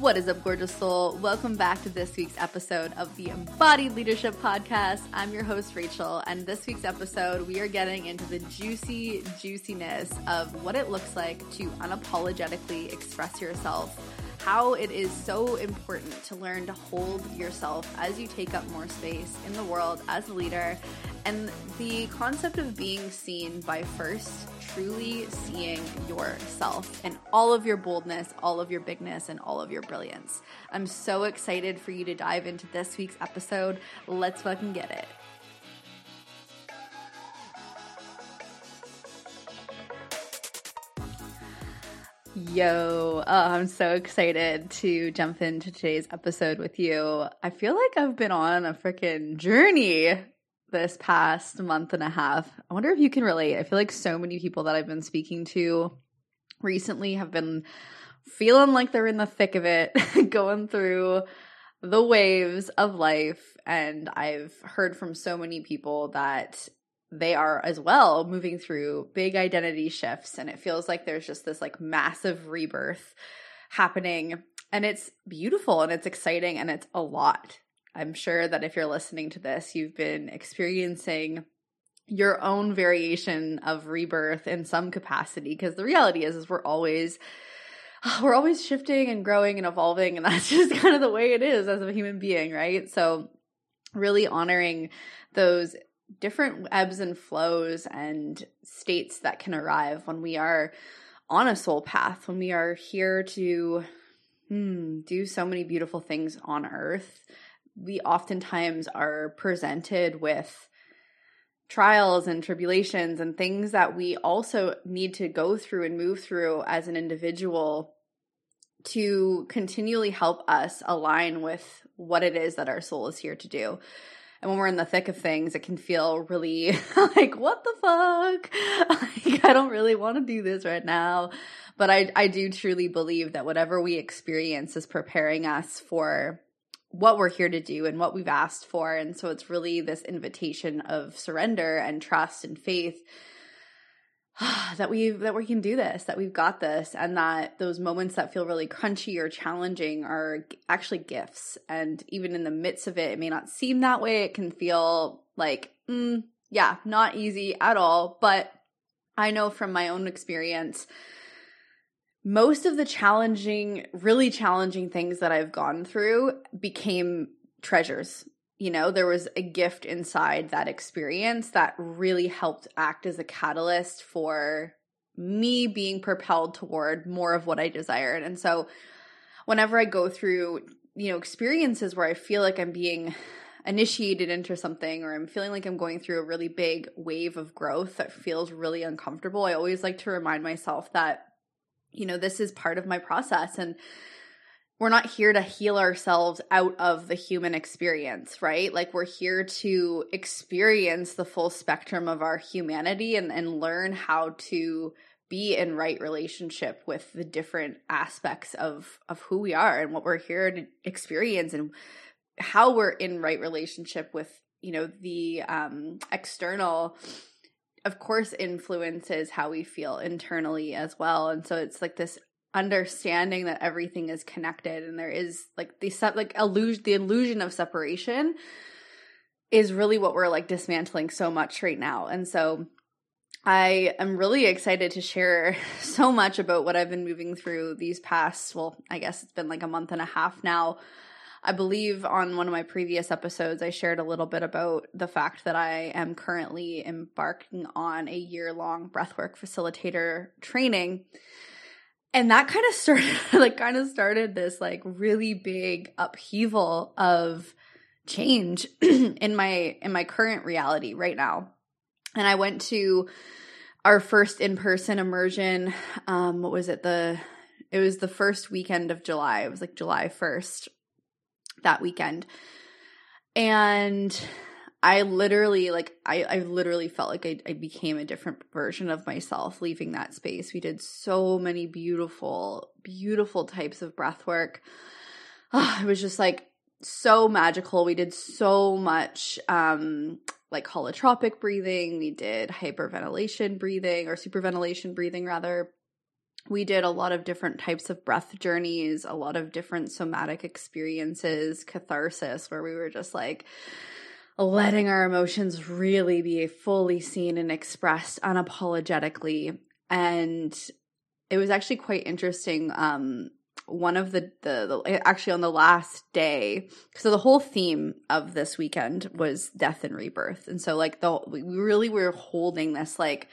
What is up, gorgeous soul? Welcome back to this week's episode of the Embodied Leadership Podcast. I'm your host, Rachael, and this week's episode, we are getting into the juicy juiciness of what it looks like to unapologetically express yourself how it is so important to learn to hold yourself as you take up more space in the world as a leader, and the concept of being seen by first truly seeing yourself and all of your boldness, all of your bigness, and all of your brilliance. I'm so excited for you to dive into this week's episode. Let's fucking get it. Yo, oh, I'm so excited to jump into today's episode with you. I feel like I've been on a freaking journey this past month and a half. I wonder if you can relate. I feel like so many people that I've been speaking to recently have been feeling like they're in the thick of it, going through the waves of life. And I've heard from so many people that they are as well moving through big identity shifts and it feels like there's just this like massive rebirth happening and it's beautiful and it's exciting and it's a lot. I'm sure that if you're listening to this, you've been experiencing your own variation of rebirth in some capacity because the reality is is we're always we're always shifting and growing and evolving and that's just kind of the way it is as a human being, right? So really honoring those different ebbs and flows and states that can arrive when we are on a soul path, when we are here to hmm, do so many beautiful things on earth. We oftentimes are presented with trials and tribulations and things that we also need to go through and move through as an individual to continually help us align with what it is that our soul is here to do. And when we're in the thick of things, it can feel really like, what the fuck? like, I don't really want to do this right now. But I, I do truly believe that whatever we experience is preparing us for what we're here to do and what we've asked for. And so it's really this invitation of surrender and trust and faith that we that we can do this, that we've got this, and that those moments that feel really crunchy or challenging are actually gifts. And even in the midst of it, it may not seem that way. It can feel like, mm, yeah, not easy at all. But I know from my own experience, most of the challenging, really challenging things that I've gone through became treasures you know, there was a gift inside that experience that really helped act as a catalyst for me being propelled toward more of what I desired. And so whenever I go through, you know, experiences where I feel like I'm being initiated into something or I'm feeling like I'm going through a really big wave of growth that feels really uncomfortable, I always like to remind myself that you know, this is part of my process and we're not here to heal ourselves out of the human experience, right? Like we're here to experience the full spectrum of our humanity and, and learn how to be in right relationship with the different aspects of of who we are and what we're here to experience and how we're in right relationship with you know the um external of course influences how we feel internally as well. And so it's like this understanding that everything is connected and there is like the like illusion the illusion of separation is really what we're like dismantling so much right now. And so I am really excited to share so much about what I've been moving through these past well I guess it's been like a month and a half now I believe on one of my previous episodes, I shared a little bit about the fact that I am currently embarking on a year long breathwork facilitator training. And that kind of started like kind of started this like really big upheaval of change in my in my current reality right now. And i went to our first in-person immersion um what was it? The it was the first weekend of july. It was like july 1st that weekend and I literally like I I literally felt like I, I became a different version of myself leaving that space. We did so many beautiful, beautiful types of breath work. Oh, it was just like so magical. We did so much um like holotropic breathing. We did hyperventilation breathing or superventilation breathing rather. We did a lot of different types of breath journeys, a lot of different somatic experiences, catharsis, where we were just like letting our emotions really be fully seen and expressed unapologetically. And it was actually quite interesting. Um, one of the, the, the actually on the last day so the whole theme of this weekend was death and rebirth and so like the we really were holding this like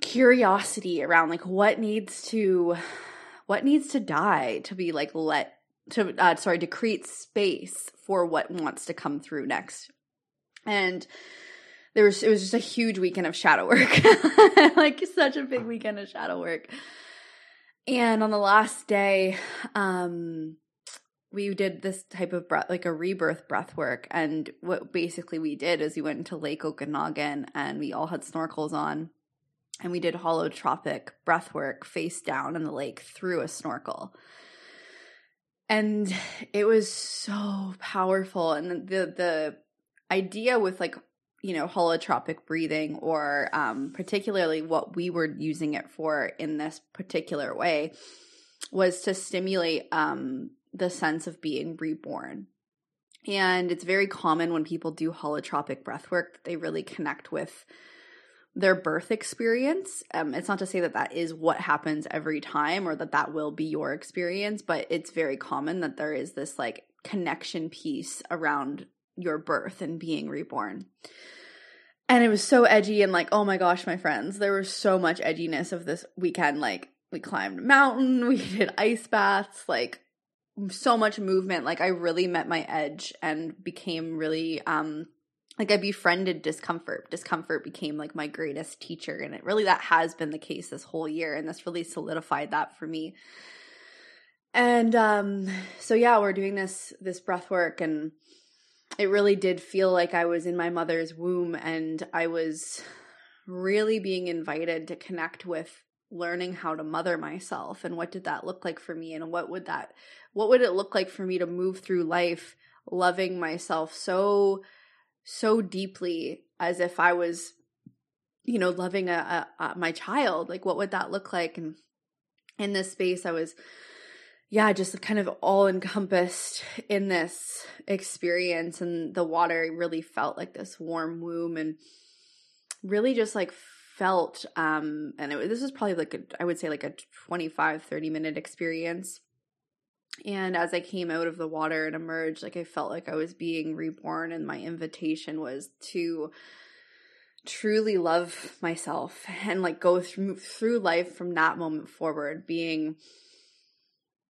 curiosity around like what needs to what needs to die to be like let to uh, sorry to create space for what wants to come through next. And there was it was just a huge weekend of shadow work. Like such a big weekend of shadow work. And on the last day um we did this type of breath like a rebirth breath work. And what basically we did is we went into lake okanagan and we all had snorkels on and we did holotropic breath work face down in the lake through a snorkel. And it was so powerful. And the the idea with like you know holotropic breathing or um particularly what we were using it for in this particular way was to stimulate um the sense of being reborn. And it's very common when people do holotropic breath work that they really connect with their birth experience. Um, it's not to say that that is what happens every time or that that will be your experience, but it's very common that there is this like connection piece around your birth and being reborn. And it was so edgy and like, oh my gosh, my friends, there was so much edginess of this weekend. Like, we climbed a mountain, we did ice baths, like so much movement. Like, I really met my edge and became really um like I befriended discomfort. Discomfort became like my greatest teacher. And it really that has been the case this whole year. And this really solidified that for me. And um so yeah, we're doing this this breath work and it really did feel like I was in my mother's womb and I was really being invited to connect with learning how to mother myself and what did that look like for me and what would that what would it look like for me to move through life loving myself so so deeply as if I was, you know, loving a, a, a my child. Like, what would that look like? And in this space, I was, yeah, just kind of all encompassed in this experience, and the water really felt like this warm womb, and really just like felt um and it, this was probably like a, I would say like a 25 30 minute experience and as I came out of the water and emerged, like I felt like I was being reborn, and my invitation was to truly love myself and like go through through life from that moment forward, being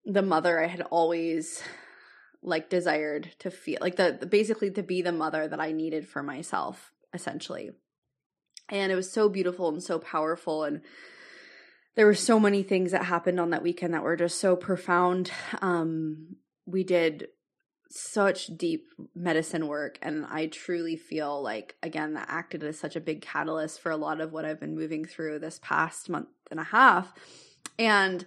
the mother I had always like desired to feel, like the, basically to be the mother that I needed for myself, essentially. And it was so beautiful and so powerful and there were so many things that happened on that weekend that were just so profound. Um, we did such deep medicine work, and I truly feel like, again, that acted as such a big catalyst for a lot of what I've been moving through this past month and a half. And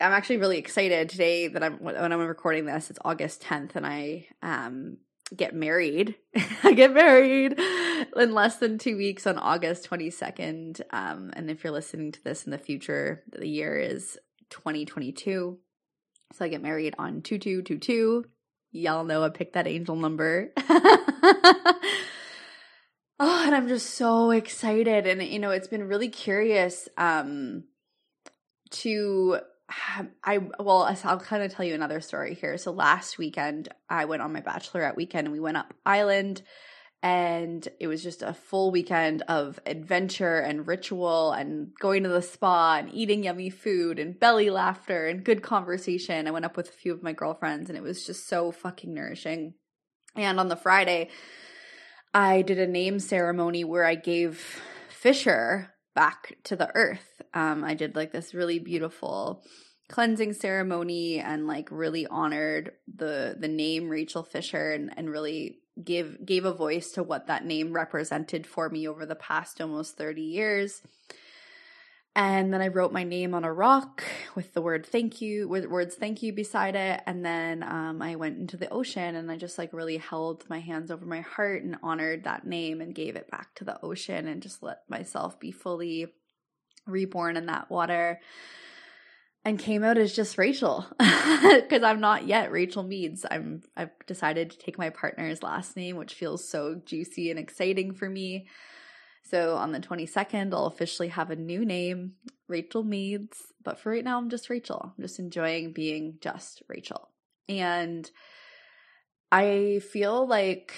I'm actually really excited today that I'm when I'm recording this. It's August 10th, and I um get married. I get married in less than two weeks on August 22nd. Um, and if you're listening to this in the future, the year is 2022. So I get married on 2222. Y'all know I picked that angel number. oh, and I'm just so excited. And, you know, it's been really curious um, to I well, I'll kind of tell you another story here. So last weekend, I went on my bachelorette weekend, and we went up island, and it was just a full weekend of adventure and ritual, and going to the spa and eating yummy food and belly laughter and good conversation. I went up with a few of my girlfriends, and it was just so fucking nourishing. And on the Friday, I did a name ceremony where I gave Fisher back to the earth. Um, I did like this really beautiful cleansing ceremony and like really honored the the name Rachael Fisher and and really gave gave a voice to what that name represented for me over the past almost 30 years. And then I wrote my name on a rock with the word thank you, with words thank you beside it. And then um, I went into the ocean and I just like really held my hands over my heart and honored that name and gave it back to the ocean and just let myself be fully reborn in that water and came out as just Rachael because I'm not yet Rachael Meads. I'm I've decided to take my partner's last name, which feels so juicy and exciting for me. So on the 22nd, I'll officially have a new name, Rachael Meads. But for right now, I'm just Rachael. I'm just enjoying being just Rachael. And I feel like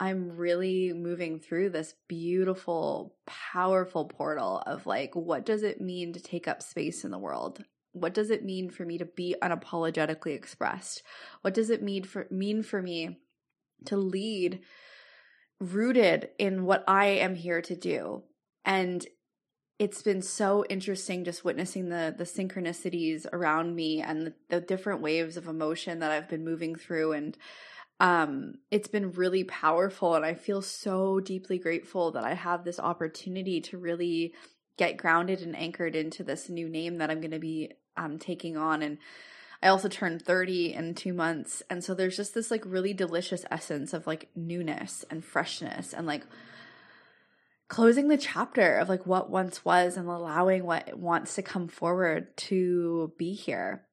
I'm really moving through this beautiful, powerful portal of like, what does it mean to take up space in the world? What does it mean for me to be unapologetically expressed? What does it mean for mean for me to lead rooted in what I am here to do? And it's been so interesting just witnessing the the synchronicities around me and the, the different waves of emotion that I've been moving through and um it's been really powerful and I feel so deeply grateful that I have this opportunity to really get grounded and anchored into this new name that I'm going to be um taking on and I also turned 30 in 2 months and so there's just this like really delicious essence of like newness and freshness and like closing the chapter of like what once was and allowing what wants to come forward to be here.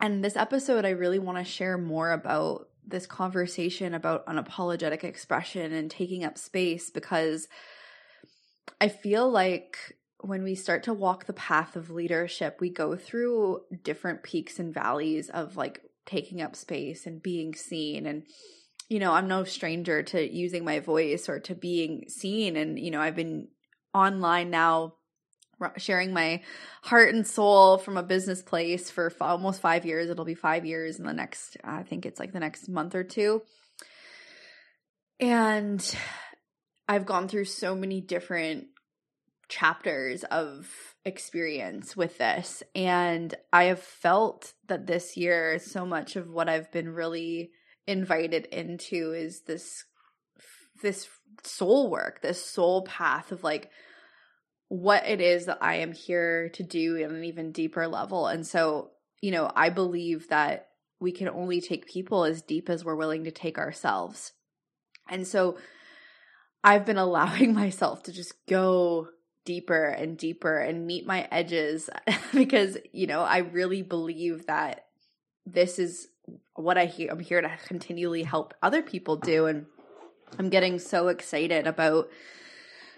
And this episode I really want to share more about this conversation about unapologetic expression and taking up space because I feel like when we start to walk the path of leadership, we go through different peaks and valleys of like taking up space and being seen. And, you know, I'm no stranger to using my voice or to being seen. And, you know, I've been online now sharing my heart and soul from a business place for f- almost five years. It'll be five years in the next, I think it's like the next month or two. And I've gone through so many different chapters of experience with this. And I have felt that this year, so much of what I've been really invited into is this this soul work, this soul path of like what it is that I am here to do in an even deeper level. And so, you know, I believe that we can only take people as deep as we're willing to take ourselves. And so I've been allowing myself to just go deeper and deeper and meet my edges because, you know, I really believe that this is what I hear I'm here to continually help other people do and I'm getting so excited about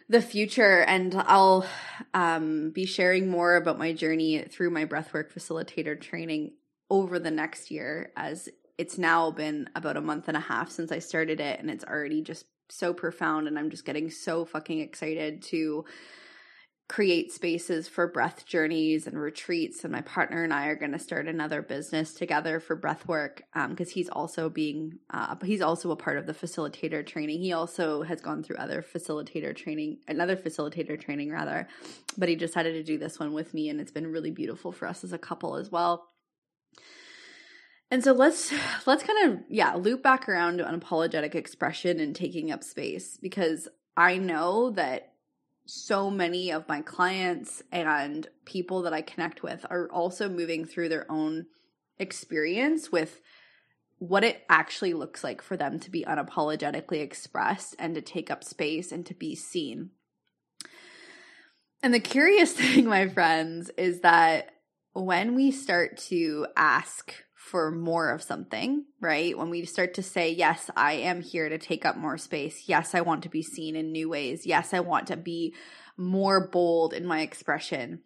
the future and I'll um, be sharing more about my journey through my breathwork facilitator training over the next year as it's now been about a month and a half since I started it and it's already just so profound and I'm just getting so fucking excited to create spaces for breath journeys and retreats. And my partner and I are going to start another business together for breath work because um, he's also being, uh, he's also a part of the facilitator training. He also has gone through other facilitator training, another facilitator training rather, but he decided to do this one with me. And it's been really beautiful for us as a couple as well. And so let's let's kind of yeah loop back around to unapologetic expression and taking up space because I know that so many of my clients and people that I connect with are also moving through their own experience with what it actually looks like for them to be unapologetically expressed and to take up space and to be seen. And the curious thing, my friends, is that when we start to ask for more of something, right? When we start to say, Yes, I am here to take up more space. Yes, I want to be seen in new ways. Yes, I want to be more bold in my expression.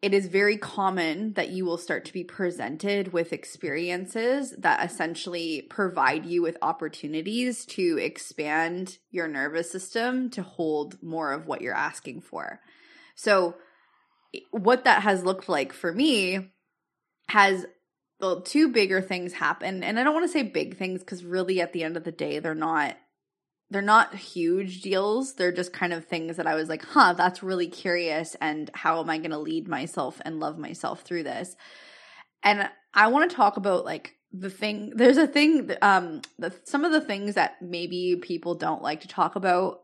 It is very common that you will start to be presented with experiences that essentially provide you with opportunities to expand your nervous system to hold more of what you're asking for. So, what that has looked like for me has well, two bigger things happen. And I don't want to say big things because really at the end of the day, they're not they're not huge deals. They're just kind of things that I was like, huh, that's really curious. And how am I going to lead myself and love myself through this? And I want to talk about like the thing, there's a thing, um, the, some of the things that maybe people don't like to talk about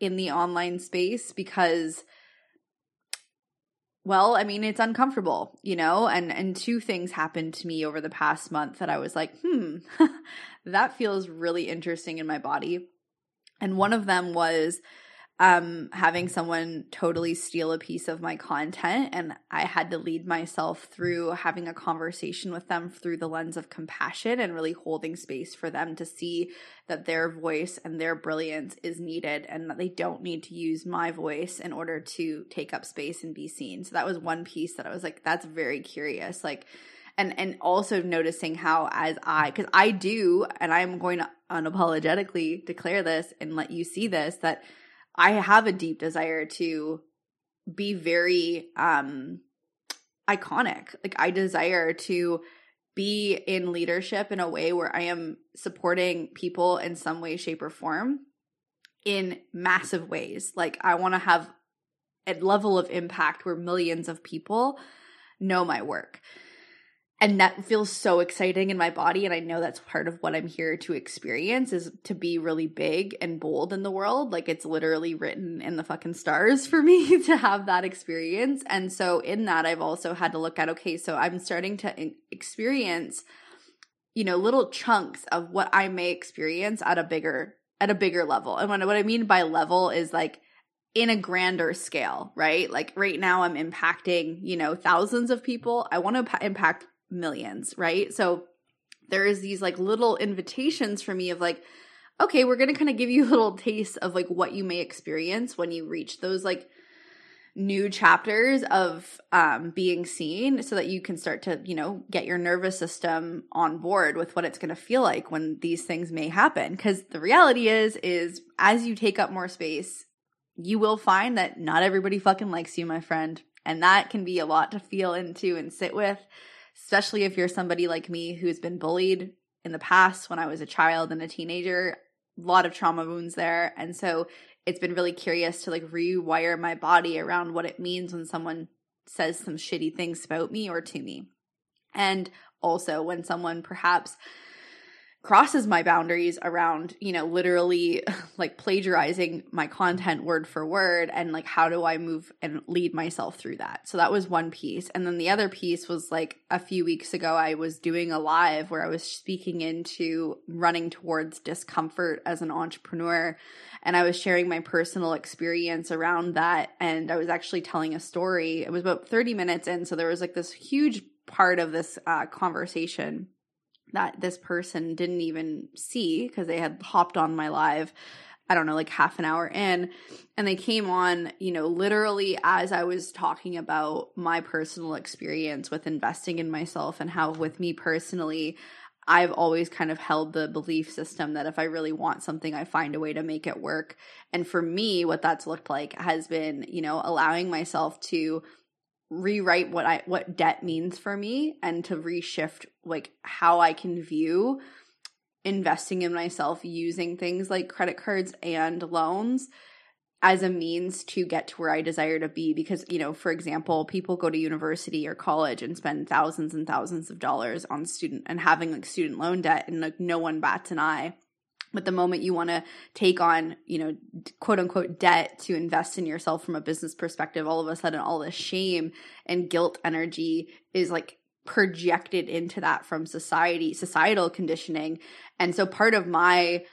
in the online space because well, I mean, it's uncomfortable, you know, and and two things happened to me over the past month that I was like, hmm, that feels really interesting in my body. And one of them was um having someone totally steal a piece of my content and I had to lead myself through having a conversation with them through the lens of compassion and really holding space for them to see that their voice and their brilliance is needed and that they don't need to use my voice in order to take up space and be seen. So that was one piece that I was like that's very curious like and and also noticing how as I cuz I do and I'm going to unapologetically declare this and let you see this that I have a deep desire to be very um iconic. Like I desire to be in leadership in a way where I am supporting people in some way shape or form in massive ways. Like I want to have a level of impact where millions of people know my work and that feels so exciting in my body and i know that's part of what i'm here to experience is to be really big and bold in the world like it's literally written in the fucking stars for me to have that experience and so in that i've also had to look at okay so i'm starting to experience you know little chunks of what i may experience at a bigger at a bigger level and what, i mean by level is like in a grander scale, right? Like right now I'm impacting, you know, thousands of people. I want to impact millions, right? So there is these like little invitations for me of like, okay, we're going to kind of give you a little tastes of like what you may experience when you reach those like new chapters of um, being seen so that you can start to, you know, get your nervous system on board with what it's going to feel like when these things may happen. Cause the reality is, is as you take up more space, you will find that not everybody fucking likes you, my friend. And that can be a lot to feel into and sit with especially if you're somebody like me who's been bullied in the past when I was a child and a teenager. A lot of trauma wounds there. And so it's been really curious to like rewire my body around what it means when someone says some shitty things about me or to me. And also when someone perhaps crosses my boundaries around, you know, literally like plagiarizing my content word for word and like how do I move and lead myself through that. So that was one piece. And then the other piece was like a few weeks ago I was doing a live where I was speaking into running towards discomfort as an entrepreneur and I was sharing my personal experience around that and I was actually telling a story. It was about 30 minutes in so there was like this huge part of this uh, conversation that this person didn't even see because they had hopped on my live I don't know, like half an hour in. And they came on, you know, literally as I was talking about my personal experience with investing in myself and how, with me personally, I've always kind of held the belief system that if I really want something, I find a way to make it work. And for me, what that's looked like has been, you know, allowing myself to rewrite what I what debt means for me and to reshift like how I can view investing in myself using things like credit cards and loans as a means to get to where I desire to be. Because you know for example people go to university or college and spend thousands and thousands of dollars on student and having like student loan debt and like no one bats an eye but the moment you want to take on, you know, quote unquote debt to invest in yourself from a business perspective, all of a sudden all this shame and guilt energy is like projected into that from society, societal conditioning. And so part of my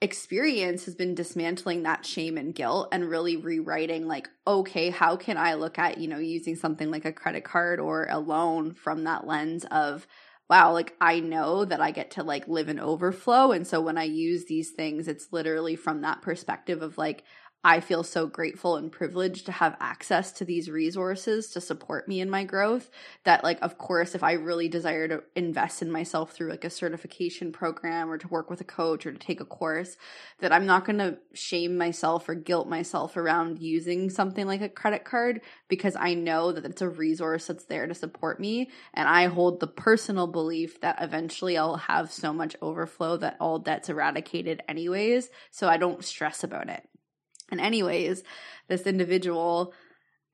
experience has been dismantling that shame and guilt and really rewriting like okay how can i look at you know using something like a credit card or a loan from that lens of wow, like I know that I get to like live in overflow. And so when I use these things, it's literally from that perspective of like, I feel so grateful and privileged to have access to these resources to support me in my growth that like of course if I really desire to invest in myself through like a certification program or to work with a coach or to take a course that I'm not going to shame myself or guilt myself around using something like a credit card because I know that it's a resource that's there to support me and I hold the personal belief that eventually I'll have so much overflow that all debts eradicated anyways so I don't stress about it. And, anyways, this individual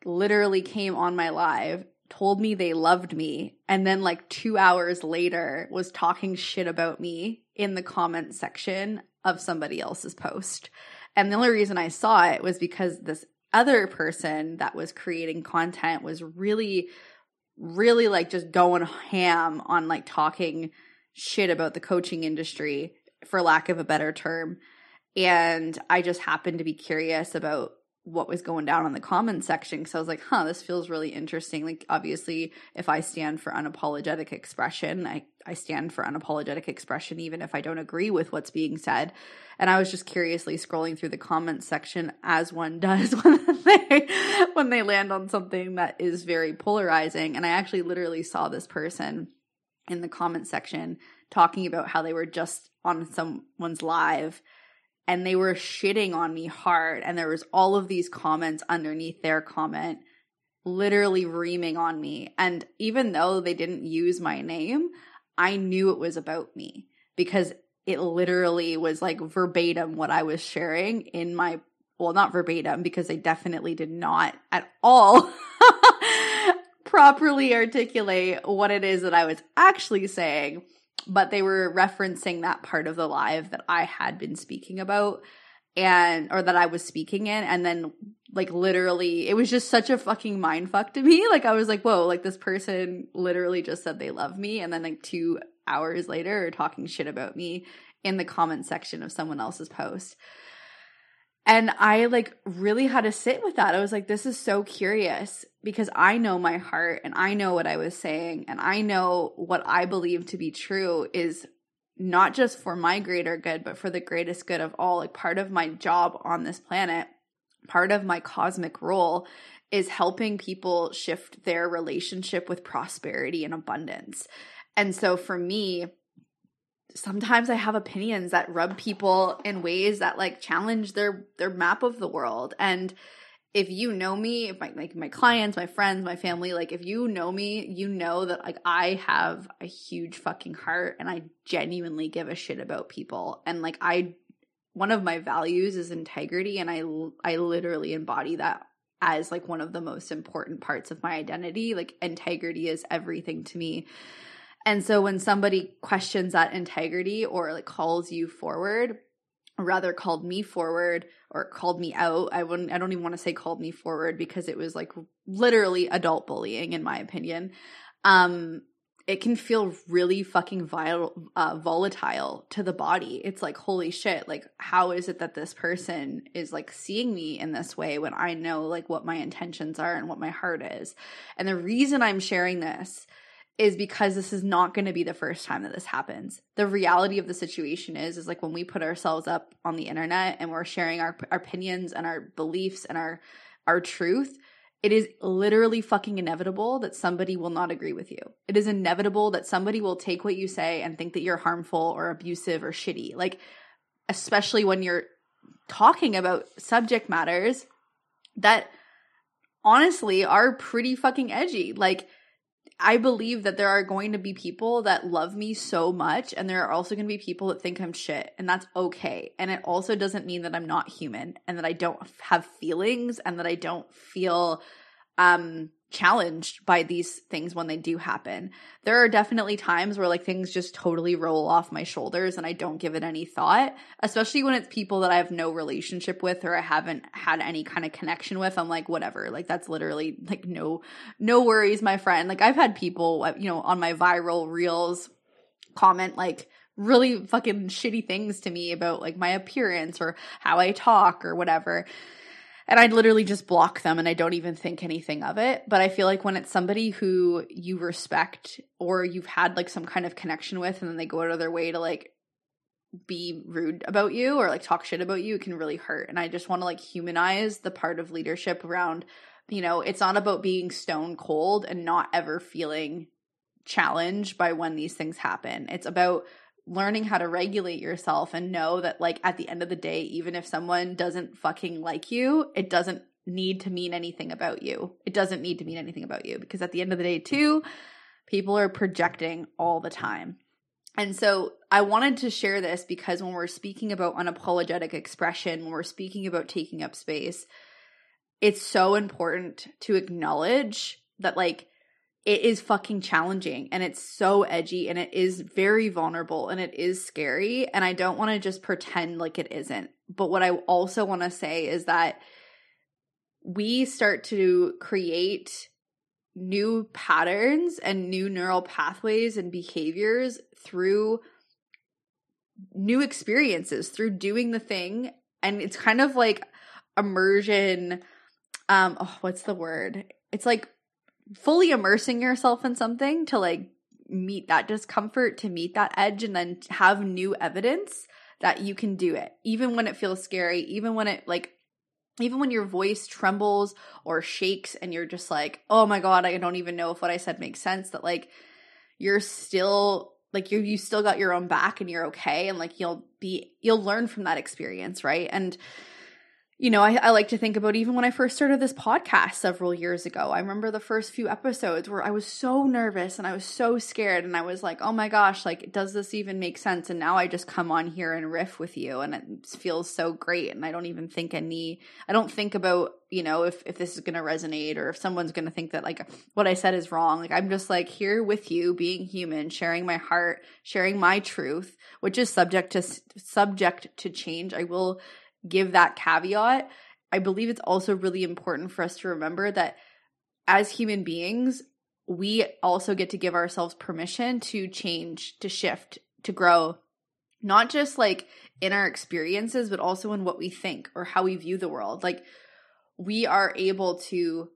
literally came on my live, told me they loved me, and then, like, two hours later, was talking shit about me in the comment section of somebody else's post. And the only reason I saw it was because this other person that was creating content was really, really like just going ham on like talking shit about the coaching industry, for lack of a better term And I just happened to be curious about what was going down on the comments section. So I was like, huh, this feels really interesting. Like, obviously, if I stand for unapologetic expression, I, I stand for unapologetic expression, even if I don't agree with what's being said. And I was just curiously scrolling through the comments section as one does when they, when they land on something that is very polarizing. And I actually literally saw this person in the comment section talking about how they were just on someone's live and they were shitting on me hard and there was all of these comments underneath their comment literally reaming on me. And even though they didn't use my name i knew it was about me because it literally was like verbatim what i was sharing in my well not verbatim because they definitely did not at all properly articulate what it is that i was actually saying but they were referencing that part of the live that I had been speaking about and or that I was speaking in. And then like literally it was just such a fucking mind fuck to me. Like I was like whoa like this person literally just said they love me. And then like 2 hours later are talking shit about me in the comment section of someone else's post and I like really had to sit with that. I was like, this is so curious because I know my heart and I know what I was saying and I know what I believe to be true is not just for my greater good, but for the greatest good of all. Like part of my job on this planet, part of my cosmic role is helping people shift their relationship with prosperity and abundance. And so for me, sometimes I have opinions that rub people in ways that like challenge their their map of the world. And if you know me, if my like my clients, my friends, my family, like if you know me, you know that like I have a huge fucking heart and I genuinely give a shit about people. And like I one of my values is integrity and I I literally embody that as like one of the most important parts of my identity. Like integrity is everything to me. And so when somebody questions that integrity or like calls you forward, or rather called me forward or called me out, I wouldn't I don't even want to say called me forward because it was like literally adult bullying in my opinion. Um it can feel really fucking vile, uh, volatile to the body. It's like, holy shit, like, how is it that this person is like seeing me in this way when I know like what my intentions are and what my heart is? And the reason I'm sharing this is because this is not going to be the first time that this happens. The reality of the situation is is like when we put ourselves up on the internet and we're sharing our, our opinions and our beliefs and our our truth, it is literally fucking inevitable that somebody will not agree with you. It is inevitable that somebody will take what you say and think that you're harmful or abusive or shitty. Like especially when you're talking about subject matters that honestly are pretty fucking edgy. Like I believe that there are going to be people that love me so much, and there are also going to be people that think I'm shit, and that's okay. And it also doesn't mean that I'm not human and that I don't have feelings and that I don't feel um challenged by these things when they do happen. There are definitely times where like things just totally roll off my shoulders and I don't give it any thought, especially when it's people that I have no relationship with or I haven't had any kind of connection with. I'm like whatever. Like that's literally like no no worries, my friend. Like I've had people, uh, you know, on my viral reels comment like really fucking shitty things to me about like my appearance or how I talk or whatever and I'd literally just block them and I don't even think anything of it. But I feel like when it's somebody who you respect or you've had like some kind of connection with and then they go out of their way to like be rude about you or like talk shit about you, it can really hurt. And I just want to like humanize the part of leadership around, you know, it's not about being stone cold and not ever feeling challenged by when these things happen. It's about learning how to regulate yourself and know that like at the end of the day even if someone doesn't fucking like you it doesn't need to mean anything about you. It doesn't need to mean anything about you because at the end of the day too people are projecting all the time. And so I wanted to share this because when we're speaking about unapologetic expression, when we're speaking about taking up space, it's so important to acknowledge that, like, it is fucking challenging and it's so edgy and it is very vulnerable and it is scary. And I don't want to just pretend like it isn't. But what I also want to say is that we start to create new patterns and new neural pathways and behaviors through new experiences through doing the thing and it's kind of like immersion um oh what's the word it's like fully immersing yourself in something to like meet that discomfort to meet that edge and then have new evidence that you can do it even when it feels scary even when it like even when your voice trembles or shakes and you're just like oh my god i don't even know if what i said makes sense that like you're still like you you still got your own back and you're okay and like you'll be you'll learn from that experience right? And you know, I, I, like to think about even when I first started this podcast several years ago. I remember the first few episodes where I was so nervous and I was so scared, and I was like, oh my gosh, like, does this even make sense? And now I just come on here and riff with you, and it feels so great. And I don't even think any, I don't think about, you know, if, if this is going to resonate or if someone's going to think that like what I said is wrong. Like, I'm just like here with you, being human, sharing my heart, sharing my truth, which is subject to, subject to change. I will give that caveat, I believe it's also really important for us to remember that as human beings, we also get to give ourselves permission to change, to shift, to grow, not just like in our experiences, but also in what we think or how we view the world. Like, we are able to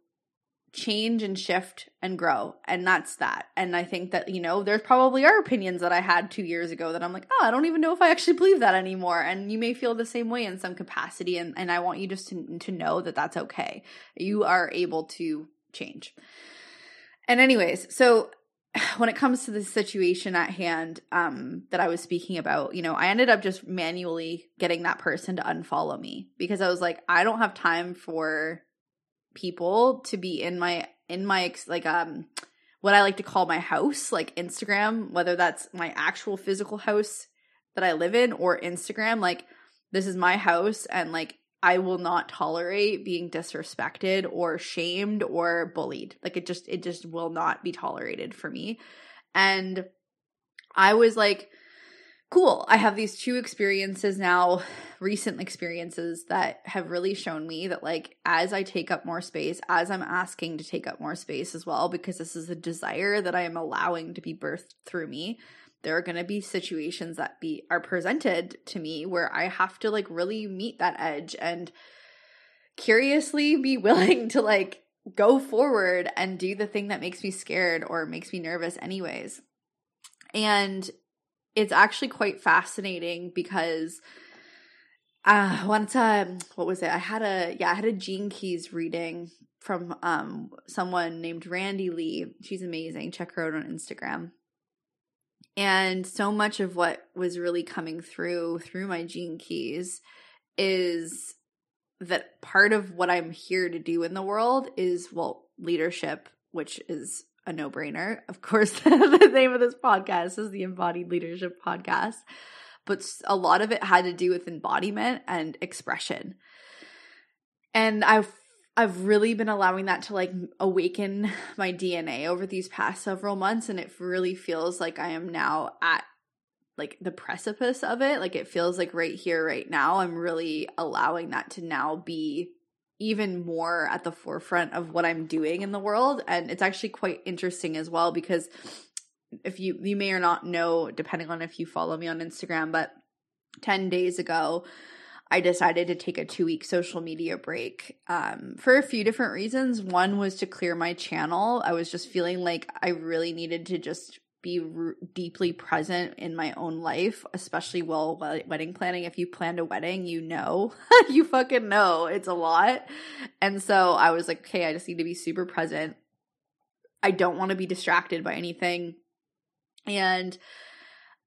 change and shift and grow. And that's that. And i think that you know there's probably are opinions that i had two years ago that i'm like oh i don't even know if i actually believe that anymore. And you may feel the same way in some capacity. And, and i want you just to, to know that that's okay. You are able to change. And anyways so when it comes to the situation at hand um that i was speaking about you know i ended up just manually getting that person to unfollow me because i was like i don't have time for people to be in my in my like um what I like to call my house, like Instagram, whether that's my actual physical house that I live in or Instagram, like this is my house and like I will not tolerate being disrespected or shamed or bullied. Like it just it just will not be tolerated for me. And I was like cool. I have these two experiences now, recent experiences that have really shown me that, like, as I take up more space, as I'm asking to take up more space as well, because this is a desire that I am allowing to be birthed through me. There are going to be situations that be are presented to me where I have to like really meet that edge and curiously be willing to like go forward and do the thing that makes me scared or makes me nervous anyways. And it's actually quite fascinating because uh once um what was it? I had a yeah, I had a Gene Keys reading from um someone named Randy Lee. She's amazing. Check her out on Instagram. And so much of what was really coming through through my Gene Keys is that part of what I'm here to do in the world is well leadership, which is a no brainer. Of course, the name of this podcast is the Embodied Leadership Podcast, but a lot of it had to do with embodiment and expression. And I've I've really been allowing that to like awaken my DNA over these past several months and it really feels like I am now at like the precipice of it. Like it feels like right here right now I'm really allowing that to now be even more at the forefront of what I'm doing in the world. And it's actually quite interesting as well because if you you may or not know, depending on if you follow me on Instagram, but 10 days ago, I decided to take a two week social media break um, for a few different reasons. One was to clear my channel. I was just feeling like I really needed to just be r- deeply present in my own life, especially while wedding planning. If you planned a wedding, you know, you fucking know it's a lot. And so I was like, okay, I just need to be super present. I don't want to be distracted by anything. And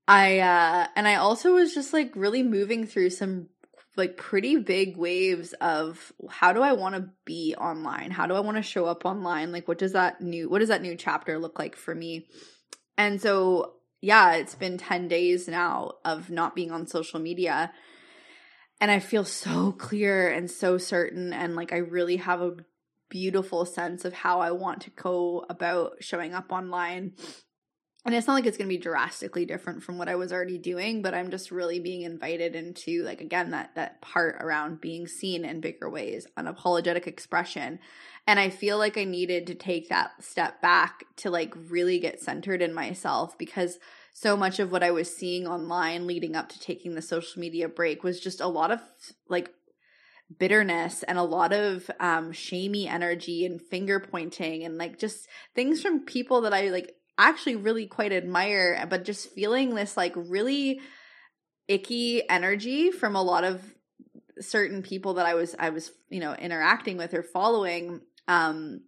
I, uh, and I also was just like really moving through some like pretty big waves of how do I want to be online? How do I want to show up online? Like, what does that new, what does that new chapter look like for me? And so, yeah, it's been 10 days now of not being on social media. And I feel so clear and so certain. And like, I really have a beautiful sense of how I want to go about showing up online. And it's not like it's going to be drastically different from what I was already doing, but I'm just really being invited into like again that that part around being seen in bigger ways, unapologetic expression. And I feel like I needed to take that step back to like really get centered in myself because so much of what I was seeing online leading up to taking the social media break was just a lot of like bitterness and a lot of um shamey energy and finger pointing and like just things from people that I like actually really quite admire but just feeling this like really icky energy from a lot of certain people that I was I was you know interacting with or following um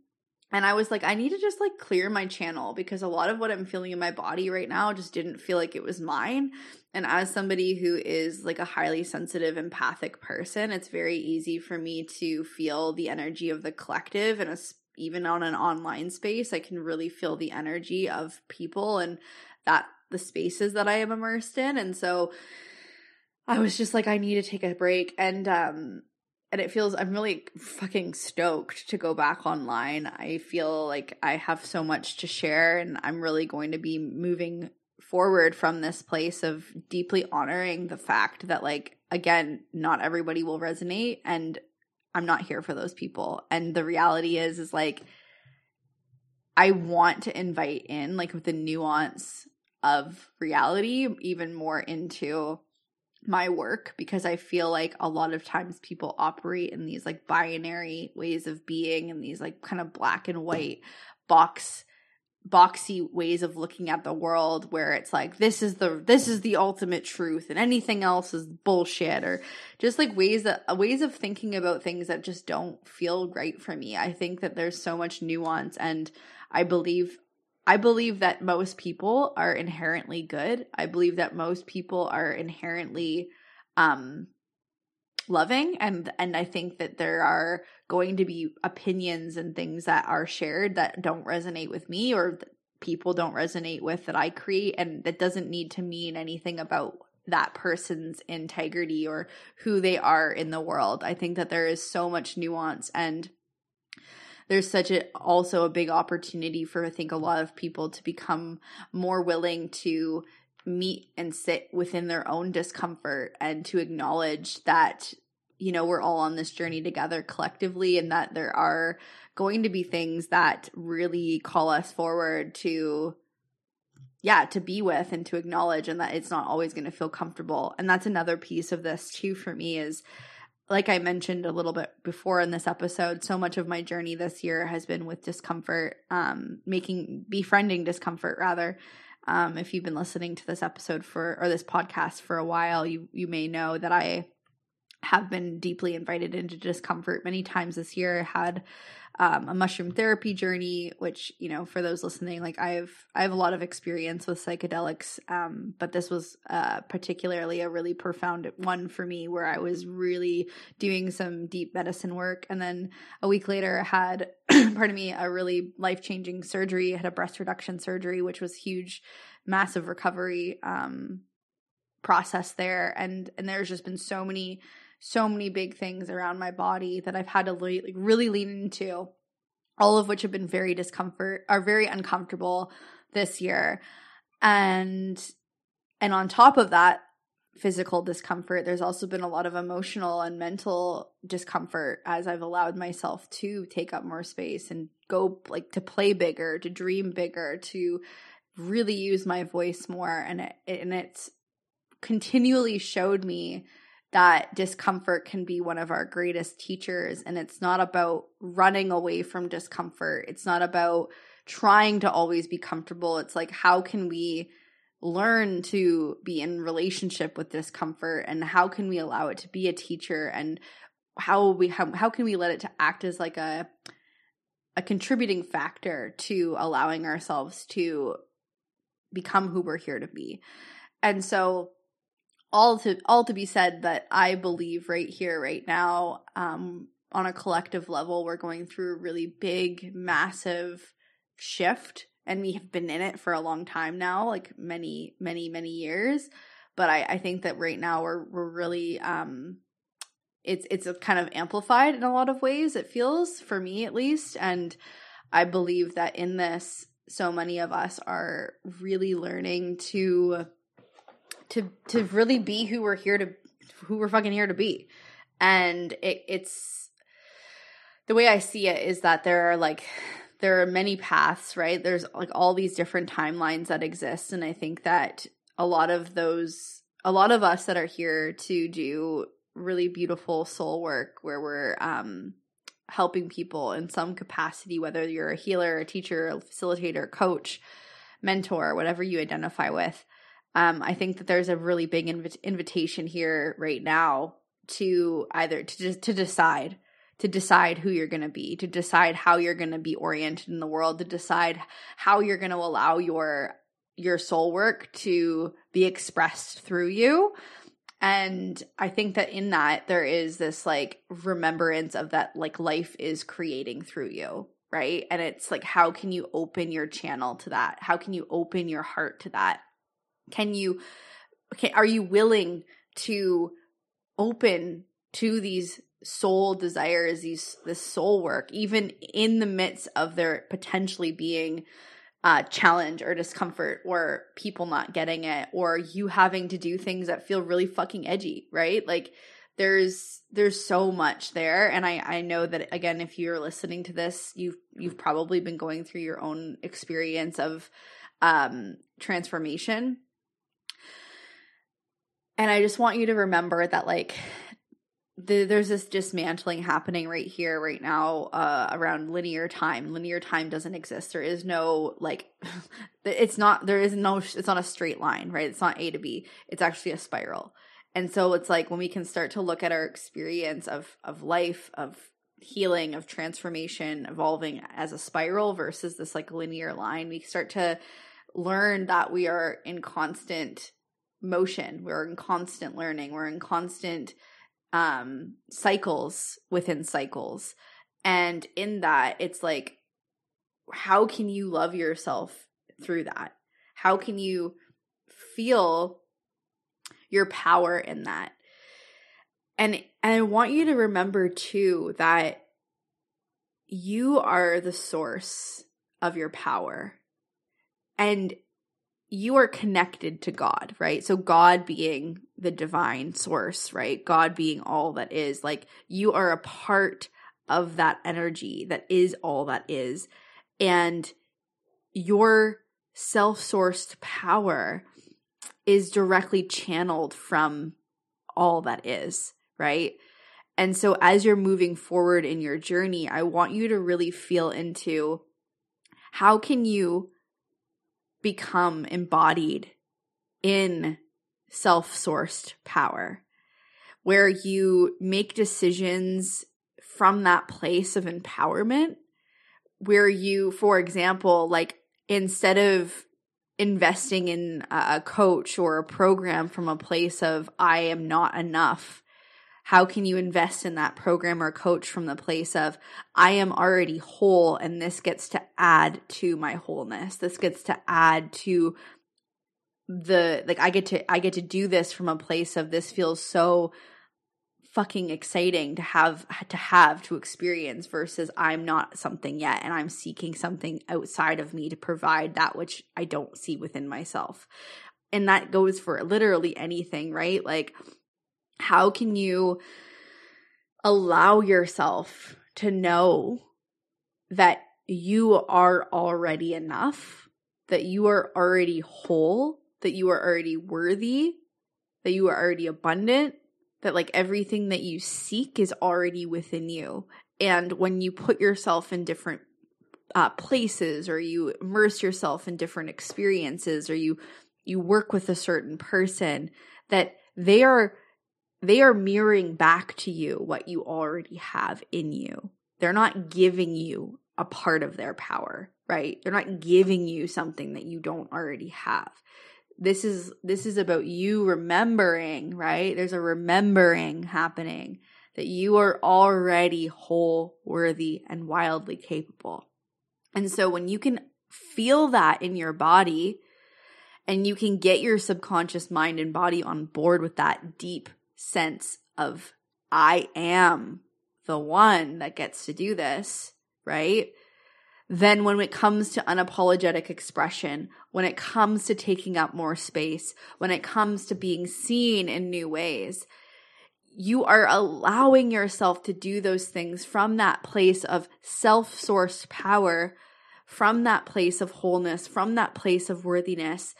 and I was like I need to just like clear my channel because a lot of what I'm feeling in my body right now just didn't feel like it was mine. And as somebody who is like a highly sensitive empathic person it's very easy for me to feel the energy of the collective and even on an online space I can really feel the energy of people and that the spaces that I am immersed in and so I was just like, I need to take a break. And, um, and it feels, I'm really fucking stoked to go back online. I feel like I have so much to share and I'm really going to be moving forward from this place of deeply honoring the fact that, like, again, not everybody will resonate and I'm not here for those people. And the reality is, is like, I want to invite in, like, with the nuance of reality, even more into my work because I feel like a lot of times people operate in these like binary ways of being and these like kind of black and white box boxy ways of looking at the world where it's like this is the this is the ultimate truth and anything else is bullshit or just like ways that ways of thinking about things that just don't feel right for me. I think that there's so much nuance and I believe I believe that most people are inherently good. I believe that most people are inherently um loving and and I think that there are going to be opinions and things that are shared that don't resonate with me or people don't resonate with that I create and that doesn't need to mean anything about that person's integrity or who they are in the world. I think that there is so much nuance and there's such a also a big opportunity for I think a lot of people to become more willing to meet and sit within their own discomfort and to acknowledge that you know we're all on this journey together collectively and that there are going to be things that really call us forward to yeah to be with and to acknowledge and that it's not always going to feel comfortable and that's another piece of this too for me is like I mentioned a little bit before in this episode, so much of my journey this year has been with discomfort, um, making befriending discomfort rather. Um, if you've been listening to this episode for or this podcast for a while, you you may know that I have been deeply invited into discomfort many times this year. I had um, a mushroom therapy journey, which you know, for those listening, like I've I have a lot of experience with psychedelics, um, but this was uh, particularly a really profound one for me, where I was really doing some deep medicine work, and then a week later I had, pardon me, a really life changing surgery. I had a breast reduction surgery, which was huge, massive recovery um, process there, and and there's just been so many so many big things around my body that I've had to le- like really lean into, all of which have been very discomfort, are very uncomfortable this year. And and on top of that physical discomfort, there's also been a lot of emotional and mental discomfort as I've allowed myself to take up more space and go like to play bigger, to dream bigger, to really use my voice more and it and it's continually showed me that discomfort can be one of our greatest teachers. And it's not about running away from discomfort. It's not about trying to always be comfortable. It's like, how can we learn to be in relationship with discomfort and how can we allow it to be a teacher and how we how, how can we let it to act as like a a contributing factor to allowing ourselves to become who we're here to be. And so all to all to be said that I believe right here, right now, um, on a collective level, we're going through a really big, massive shift, and we have been in it for a long time now, like many, many, many years. But I, I think that right now we're we're really um, it's it's kind of amplified in a lot of ways. It feels for me at least, and I believe that in this, so many of us are really learning to to to really be who we're here to who we're fucking here to be. And it, it's the way I see it is that there are like there are many paths, right? There's like all these different timelines that exist. And I think that a lot of those, a lot of us that are here to do really beautiful soul work where we're um, helping people in some capacity, whether you're a healer, a teacher, a facilitator, coach, mentor, whatever you identify with. Um, I think that there's a really big inv- invitation here right now to either to just to decide to decide who you're going to be, to decide how you're going to be oriented in the world, to decide how you're going to allow your your soul work to be expressed through you. And I think that in that there is this like remembrance of that like life is creating through you, right? And it's like how can you open your channel to that? How can you open your heart to that? Can you okay, are you willing to open to these soul desires these this soul work even in the midst of there potentially being uh, challenge or discomfort or people not getting it or you having to do things that feel really fucking edgy right? Like there's there's so much there. And i i know that again if you're listening to this you've you've probably been going through your own experience of um transformation and i just want you to remember that like the, there's this dismantling happening right here right now uh, around linear time. Linear time doesn't exist. There is no like it's not there is no it's not a straight line right? It's not a to b. It's actually a spiral. And so it's like when we can start to look at our experience of of life of healing of transformation evolving as a spiral versus this like linear line we start to learn that we are in constant motion. We're in constant learning. We're in constant um cycles within cycles. And in that it's like how can you love yourself through that? How can you feel your power in that? And and i want you to remember too that you are the source of your power. And you are connected to God, right? So God being the divine source, right? God being all that is, like you are a part of that energy that is all that is. And your self sourced power is directly channeled from all that is, right? And so as you're moving forward in your journey, I want you to really feel into how can you become embodied in self sourced power, where you make decisions from that place of empowerment, where you, for example, like instead of investing in a coach or a program from a place of I am not enough how can you invest in that program or coach from the place of, I am already whole and this gets to add to my wholeness. This gets to add to the, like, I get to, I get to do this from a place of this feels so fucking exciting to have to have to experience versus I'm not something yet and I'm seeking something outside of me to provide that which I don't see within myself. And that goes for literally anything, right? Like how can you allow yourself to know that you are already enough, that you are already whole, that you are already worthy, that you are already abundant, that like everything that you seek is already within you. And when you put yourself in different uh, places or you immerse yourself in different experiences or you you work with a certain person that they are they are mirroring back to you what you already have in you. They're not giving you a part of their power, right? They're not giving you something that you don't already have. This is this is about you remembering, right? There's a remembering happening that you are already whole, worthy, and wildly capable. And so when you can feel that in your body and you can get your subconscious mind and body on board with that deep sense of I am the one that gets to do this, right? Then when it comes to unapologetic expression, when it comes to taking up more space, when it comes to being seen in new ways, you are allowing yourself to do those things from that place of self sourced power, from that place of wholeness, from that place of worthiness,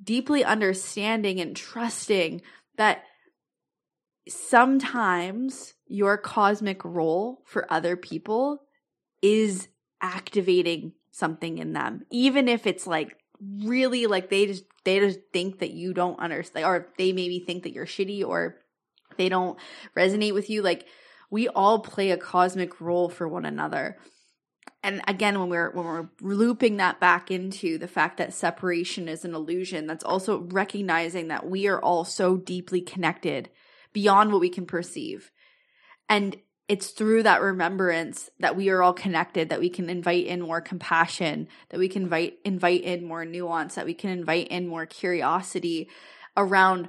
deeply understanding and trusting that sometimes your cosmic role for other people is activating something in them, even if it's like really like they just they just think that you don't understand or they maybe think that you're shitty or they don't resonate with you. Like we all play a cosmic role for one another. And again when we're when we're looping that back into the fact that separation is an illusion that's also recognizing that we are all so deeply connected beyond what we can perceive. And it's through that remembrance that we are all connected that we can invite in more compassion that we can invite invite in more nuance that we can invite in more curiosity around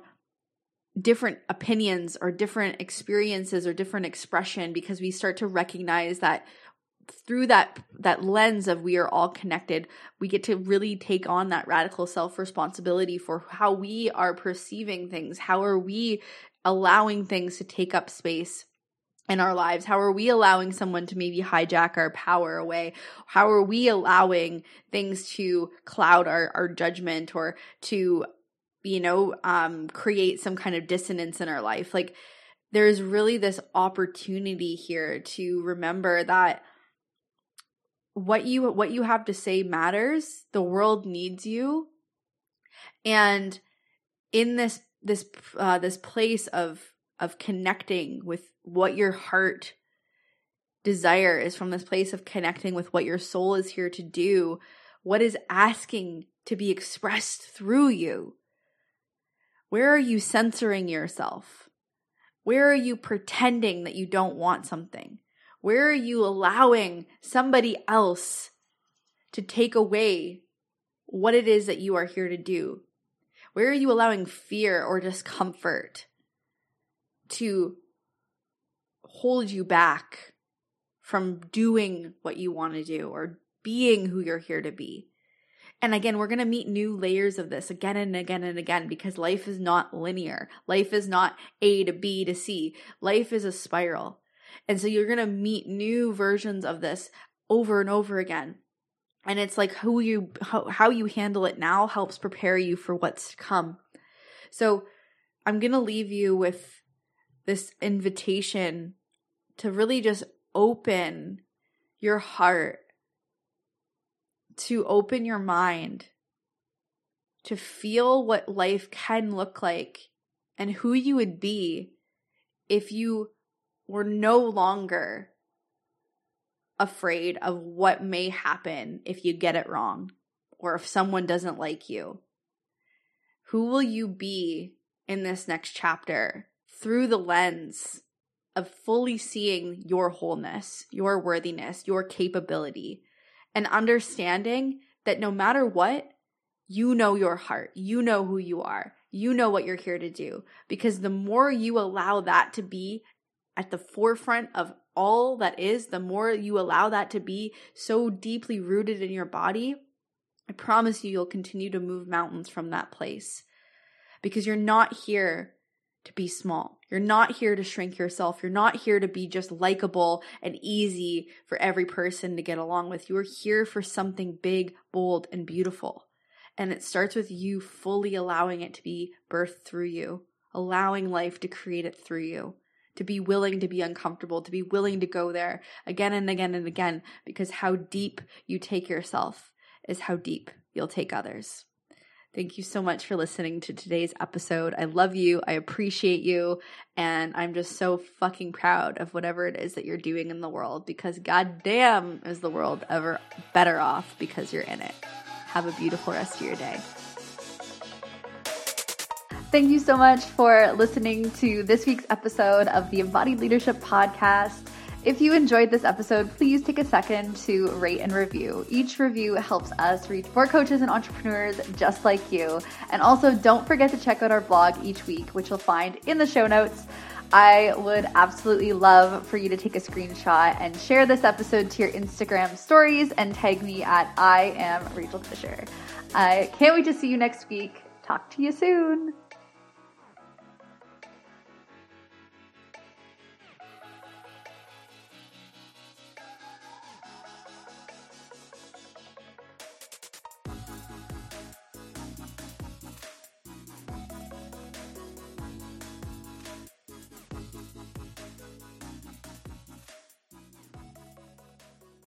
different opinions or different experiences or different expression because we start to recognize that through that that lens of we are all connected we get to really take on that radical self responsibility for how we are perceiving things how are we allowing things to take up space in our lives how are we allowing someone to maybe hijack our power away how are we allowing things to cloud our, our judgment or to you know, um, create some kind of dissonance in our life. Like there's really this opportunity here to remember that what you what you have to say matters. The world needs you. And in this this uh, this place of of connecting with what your heart desire is from this place of connecting with what your soul is here to do, what is asking to be expressed through you where are you censoring yourself? Where are you pretending that you don't want something? Where are you allowing somebody else to take away what it is that you are here to do? Where are you allowing fear or discomfort to hold you back from doing what you want to do or being who you're here to be? And again, we're going to meet new layers of this again and again and again because life is not linear. Life is not A to B to C. Life is a spiral. And so you're going to meet new versions of this over and over again. And it's like who you how, how you handle it now helps prepare you for what's to come. So I'm going to leave you with this invitation to really just open your heart to open your mind to feel what life can look like and who you would be if you were no longer afraid of what may happen if you get it wrong or if someone doesn't like you. Who will you be in this next chapter through the lens of fully seeing your wholeness, your worthiness, your capability, and understanding that no matter what, you know your heart, you know who you are, you know what you're here to do. Because the more you allow that to be at the forefront of all that is, the more you allow that to be so deeply rooted in your body, I promise you, you'll continue to move mountains from that place. Because you're not here to be small. You're not here to shrink yourself. You're not here to be just likable and easy for every person to get along with. You are here for something big, bold, and beautiful. And it starts with you fully allowing it to be birthed through you, allowing life to create it through you, to be willing to be uncomfortable, to be willing to go there again and again and again, because how deep you take yourself is how deep you'll take others. Thank you so much for listening to today's episode. I love you. I appreciate you. And I'm just so fucking proud of whatever it is that you're doing in the world because goddamn is the world ever better off because you're in it. Have a beautiful rest of your day. Thank you so much for listening to this week's episode of the Embodied Leadership Podcast. If you enjoyed this episode, please take a second to rate and review. Each review helps us reach more coaches and entrepreneurs just like you. And also, don't forget to check out our blog each week, which you'll find in the show notes. I would absolutely love for you to take a screenshot and share this episode to your Instagram stories and tag me at I am Rachael Fisher. I can't wait to see you next week. Talk to you soon.